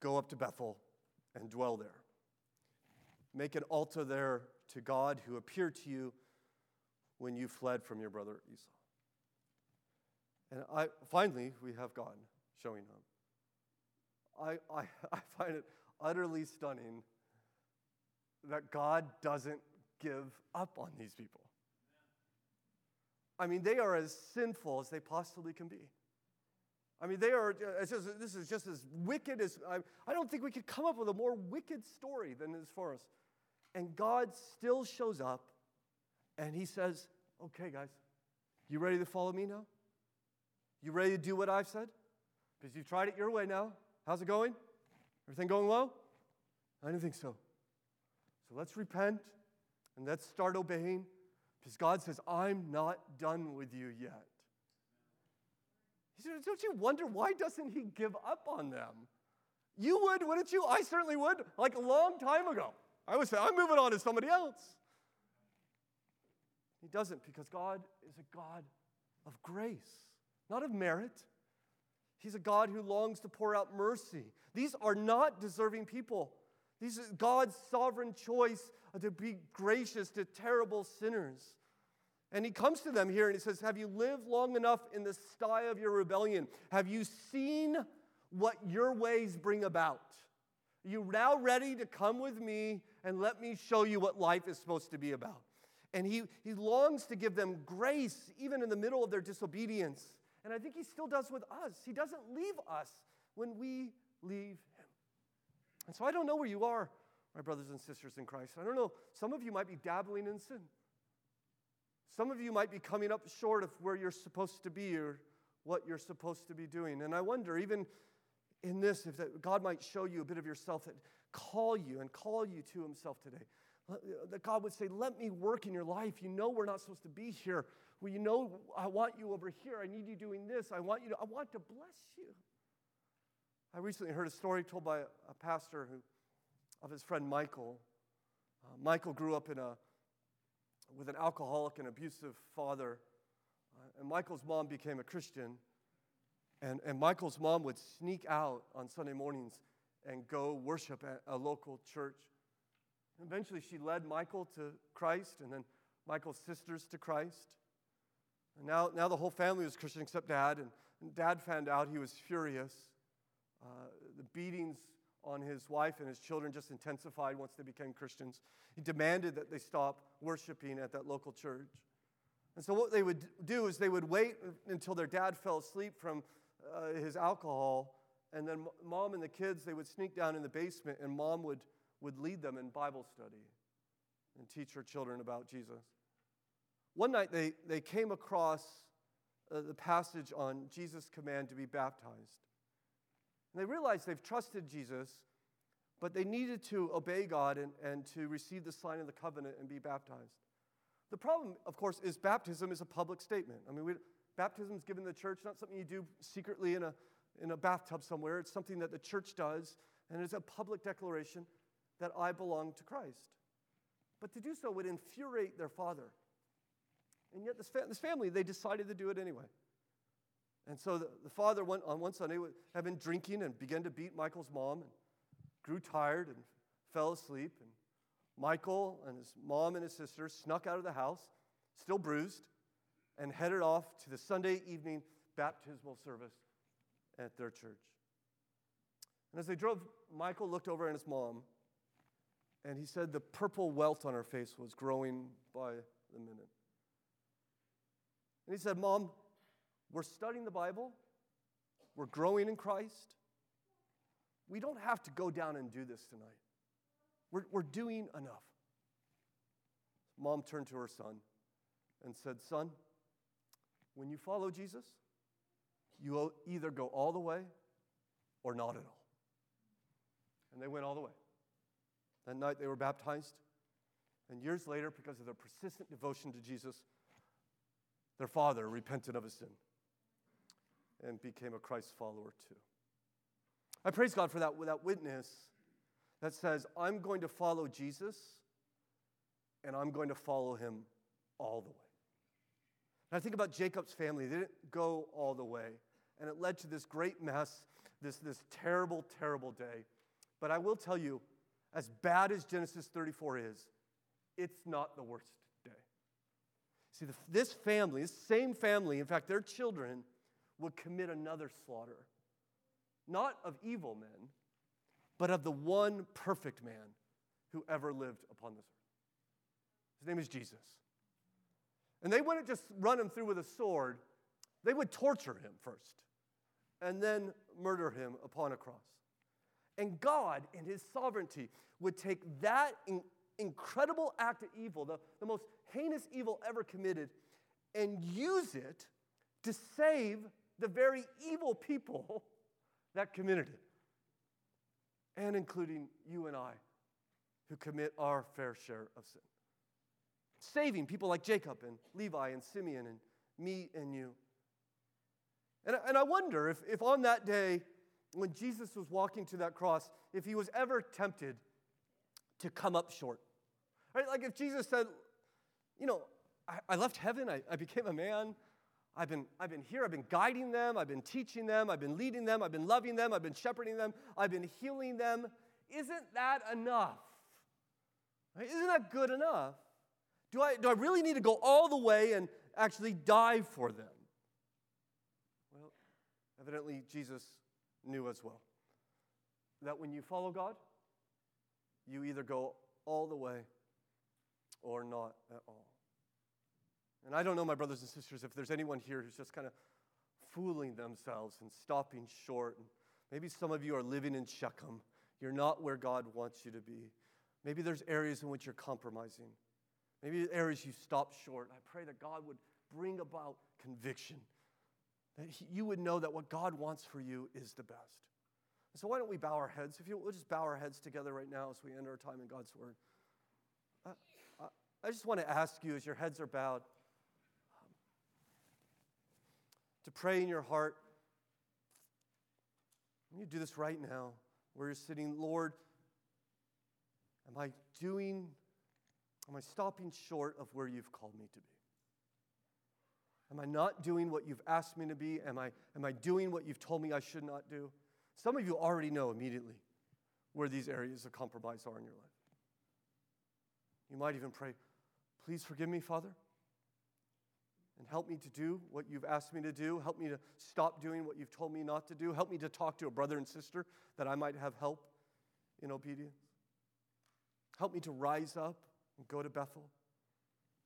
go up to Bethel, and dwell there. Make an altar there to God who appeared to you when you fled from your brother Esau. And I, finally, we have God showing up. I, I, I find it utterly stunning that God doesn't give up on these people. I mean, they are as sinful as they possibly can be. I mean, they are, just, this is just as wicked as, I, I don't think we could come up with a more wicked story than this for us. And God still shows up and he says, Okay, guys, you ready to follow me now? You ready to do what I've said? Because you've tried it your way now. How's it going? Everything going well? I don't think so. So let's repent and let's start obeying because God says, I'm not done with you yet. He said, Don't you wonder why doesn't he give up on them? You would, wouldn't you? I certainly would, like a long time ago. I would say, I'm moving on to somebody else. He doesn't because God is a God of grace, not of merit. He's a God who longs to pour out mercy. These are not deserving people. These are God's sovereign choice to be gracious to terrible sinners. And he comes to them here and he says, Have you lived long enough in the sty of your rebellion? Have you seen what your ways bring about? Are you now ready to come with me and let me show you what life is supposed to be about? And he, he longs to give them grace even in the middle of their disobedience. And I think he still does with us. He doesn't leave us when we leave him. And so I don't know where you are, my brothers and sisters in Christ. I don't know. Some of you might be dabbling in sin. Some of you might be coming up short of where you're supposed to be or what you're supposed to be doing. And I wonder, even in this, if God might show you a bit of yourself and call you and call you to Himself today. That God would say, Let me work in your life. You know we're not supposed to be here. Well, you know I want you over here. I need you doing this. I want you to, I want to bless you. I recently heard a story told by a pastor who, of his friend Michael. Uh, Michael grew up in a with an alcoholic and abusive father. Uh, and Michael's mom became a Christian. And, and Michael's mom would sneak out on Sunday mornings and go worship at a local church. Eventually, she led Michael to Christ and then Michael's sisters to Christ. And now, now the whole family was Christian except dad. And, and dad found out he was furious. Uh, the beatings on his wife and his children just intensified once they became Christians. He demanded that they stop worshiping at that local church. And so, what they would do is they would wait until their dad fell asleep from uh, his alcohol, and then mom and the kids, they would sneak down in the basement, and mom would, would lead them in Bible study and teach her children about Jesus. One night, they, they came across uh, the passage on Jesus' command to be baptized. And they realized they've trusted Jesus, but they needed to obey God and, and to receive the sign of the covenant and be baptized. The problem, of course, is baptism is a public statement. I mean, we, baptism is given the church, not something you do secretly in a, in a bathtub somewhere. It's something that the church does, and it's a public declaration that I belong to Christ. But to do so would infuriate their father. And yet, this, fa- this family, they decided to do it anyway. And so the, the father went on one Sunday had been drinking and began to beat Michael's mom and grew tired and fell asleep. And Michael and his mom and his sister snuck out of the house, still bruised, and headed off to the Sunday evening baptismal service at their church. And as they drove, Michael looked over at his mom, and he said the purple welt on her face was growing by the minute. And he said, Mom, we're studying the Bible, we're growing in Christ. We don't have to go down and do this tonight. We're, we're doing enough. Mom turned to her son and said, Son, when you follow Jesus, you will either go all the way or not at all. And they went all the way. That night they were baptized. And years later, because of their persistent devotion to Jesus, their father repented of his sin and became a Christ follower too. I praise God for that, that witness that says, I'm going to follow Jesus and I'm going to follow him all the way. And I think about Jacob's family. They didn't go all the way, and it led to this great mess, this, this terrible, terrible day. But I will tell you, as bad as Genesis 34 is, it's not the worst day. See, the, this family, this same family, in fact, their children, would commit another slaughter. not of evil men, but of the one perfect man who ever lived upon this earth. His name is Jesus. And they wouldn't just run him through with a sword, they would torture him first and then murder him upon a cross. And God, in his sovereignty, would take that in- incredible act of evil, the, the most heinous evil ever committed, and use it to save the very evil people that committed it, and including you and I who commit our fair share of sin. Saving people like Jacob and Levi and Simeon and me and you. And, and I wonder if, if on that day, when Jesus was walking to that cross, if he was ever tempted to come up short. Right? Like if Jesus said, you know, I, I left heaven, I, I became a man, I've been, I've been here, I've been guiding them, I've been teaching them, I've been leading them, I've been loving them, I've been shepherding them, I've been healing them. Isn't that enough? Right? Isn't that good enough? Do I, do I really need to go all the way and actually die for them? Well, evidently, Jesus knew as well that when you follow God, you either go all the way or not at all. And I don't know, my brothers and sisters, if there's anyone here who's just kind of fooling themselves and stopping short. And maybe some of you are living in Shechem. You're not where God wants you to be. Maybe there's areas in which you're compromising. Maybe areas you stop short. I pray that God would bring about conviction, that you would know that what God wants for you is the best. So why don't we bow our heads? If you we'll just bow our heads together right now as we end our time in God's Word. I, I, I just want to ask you, as your heads are bowed, um, to pray in your heart. You do this right now, where you're sitting, Lord. Am I doing, am I stopping short of where you've called me to be? Am I not doing what you've asked me to be? Am I, am I doing what you've told me I should not do? Some of you already know immediately where these areas of compromise are in your life. You might even pray, Please forgive me, Father and help me to do what you've asked me to do. Help me to stop doing what you've told me not to do. Help me to talk to a brother and sister that I might have help in obedience. Help me to rise up and go to Bethel,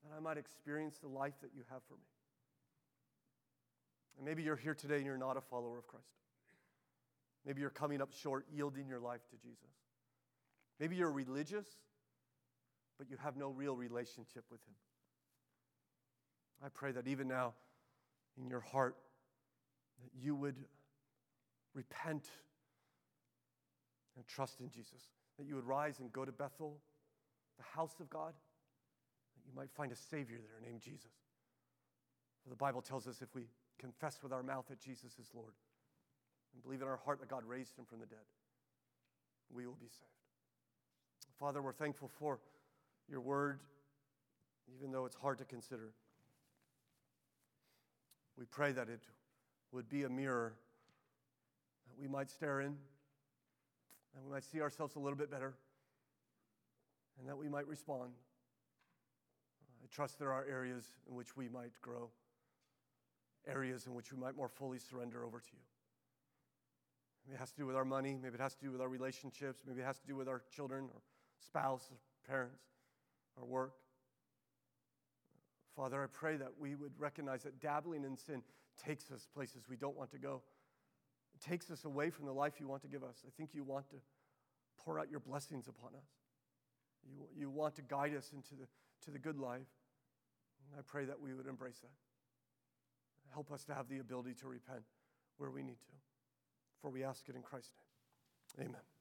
that I might experience the life that you have for me. And maybe you're here today and you're not a follower of Christ. Maybe you're coming up short, yielding your life to Jesus. Maybe you're religious, but you have no real relationship with Him. I pray that even now in your heart that you would repent and trust in Jesus, that you would rise and go to Bethel, the house of God, that you might find a Savior there named Jesus. For the Bible tells us if we confess with our mouth that Jesus is Lord and believe in our heart that God raised him from the dead, we will be saved. Father, we're thankful for your word, even though it's hard to consider. We pray that it would be a mirror that we might stare in, and we might see ourselves a little bit better, and that we might respond. I trust there are areas in which we might grow, areas in which we might more fully surrender over to you. Maybe it has to do with our money, maybe it has to do with our relationships, maybe it has to do with our children or spouse or parents, our work. Father, I pray that we would recognize that dabbling in sin takes us places we don't want to go. It takes us away from the life you want to give us. I think you want to pour out your blessings upon us. You, you want to guide us into the, to the good life. And I pray that we would embrace that. Help us to have the ability to repent where we need to. For we ask it in Christ's name. Amen.